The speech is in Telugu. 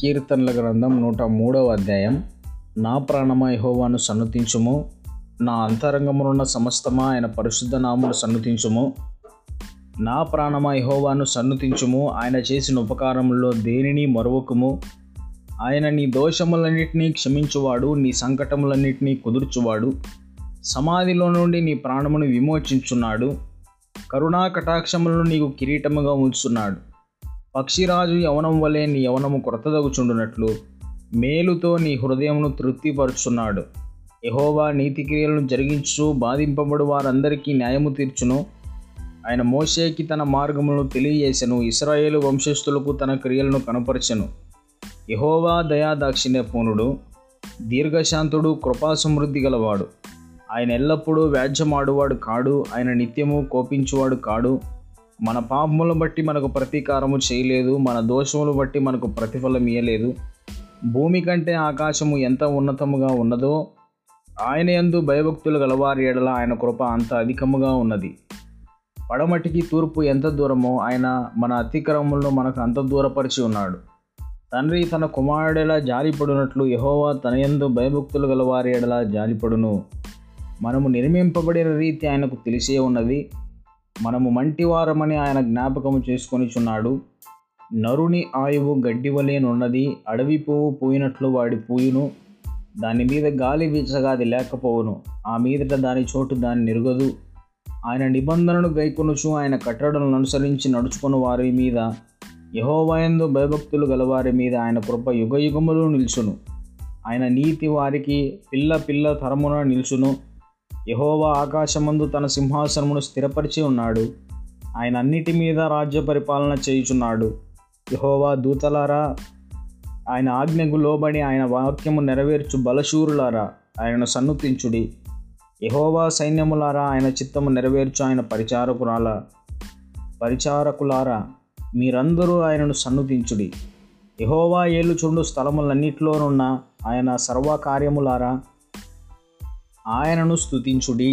కీర్తనల గ్రంథం నూట మూడవ అధ్యాయం. నా ప్రాణమా యహోవాను సన్నుతించుము. నా అంతరంగమునున్న సమస్తమా ఆయన పరిశుద్ధ నామును సన్నుతించుము. నా ప్రాణమా యహోవాను సన్నుతించుము. ఆయన చేసిన ఉపకారముల్లో దేనిని మరువకుము. ఆయన నీ దోషములన్నింటినీ క్షమించువాడు. నీ సంకటములన్నిటినీ కుదుర్చువాడు. సమాధిలో నుండి నీ ప్రాణమును విమోచించున్నాడు. కరుణా కటాక్షములను నీకు కిరీటముగా ఉంచున్నాడు. పక్షిరాజు యవనం వలె నీ యవనము కొరతదగుచుండునట్లు మేలుతో నీ హృదయమును తృప్తిపరుచున్నాడు. యహోవా నీతి క్రియలను జరిగించు బాధింపబడు వారందరికీ న్యాయము తీర్చును. ఆయన మోషేకి తన మార్గములను తెలియజేసెను ఇస్రాయేలు వంశస్థులకు తన క్రియలను కనపరచెను. యహోవా దయా పూనుడు దీర్ఘశాంతుడు కృపాసమృద్ధి గలవాడు. ఆయన ఎల్లప్పుడూ వ్యాజ్యమాడువాడు కాడు ఆయన నిత్యము కోపించువాడు కాడు. మన పాపములను బట్టి మనకు ప్రతీకారము చేయలేదు మన దోషములు బట్టి మనకు ప్రతిఫలం ఇయ్యలేదు. భూమి కంటే ఆకాశము ఎంత ఉన్నతముగా ఉన్నదో ఆయన యందు భయభక్తులు గలవారి ఎడల ఆయన కృప అంత అధికముగా ఉన్నది. పడమటికి తూర్పు ఎంత దూరమో ఆయన మన అతిక్రమములను మనకు అంత దూరపరిచి ఉన్నాడు. తండ్రి తన కుమారుడెలా జాలిపడునట్లు యహోవా తన యందు భయభక్తులు గలవారి ఎడల జాలిపడును. మనము నిర్మింపబడిన రీతి ఆయనకు తెలిసే ఉన్నది. మనము మంటివారమని ఆయన జ్ఞాపకము చేసుకొనిచున్నాడు. నరుని ఆయువు గడ్డివలేనున్నది అడవి పువ్వు పూయినట్లు వాడి పూయును. దాని మీద గాలి వీచగా అది లేకపోవును ఆ మీదట దాని చోటు దాన్ని నిరుగదు. ఆయన నిబంధనను గైకొనుచు ఆయన కట్టడలను అనుసరించి నడుచుకున్న వారి మీద. యహోవయందు భయభక్తులు గలవారి మీద ఆయన కృప యుగ యుగములు నిల్చును. ఆయన నీతి వారికి పిల్ల పిల్ల తరమున నిల్చును. యహోవా ఆకాశమందు తన సింహాసనమును స్థిరపరిచి ఉన్నాడు. ఆయన అన్నిటి మీద రాజ్య పరిపాలన చేయుచున్నాడు. యహోవా దూతలారా ఆయన ఆజ్ఞకు లోబడి ఆయన వాక్యము నెరవేర్చు బలశూరులారా ఆయనను సన్నుతించుడి. యహోవా సైన్యములారా ఆయన చిత్తము నెరవేర్చు ఆయన పరిచారకురాలా. పరిచారకులారా మీరందరూ ఆయనను సన్నుతించుడి. యహోవా ఏలుచుండు స్థలములన్నిటిలోనున్న ఆయన సర్వకార్యములారా ఆయనను స్తుతించుడి.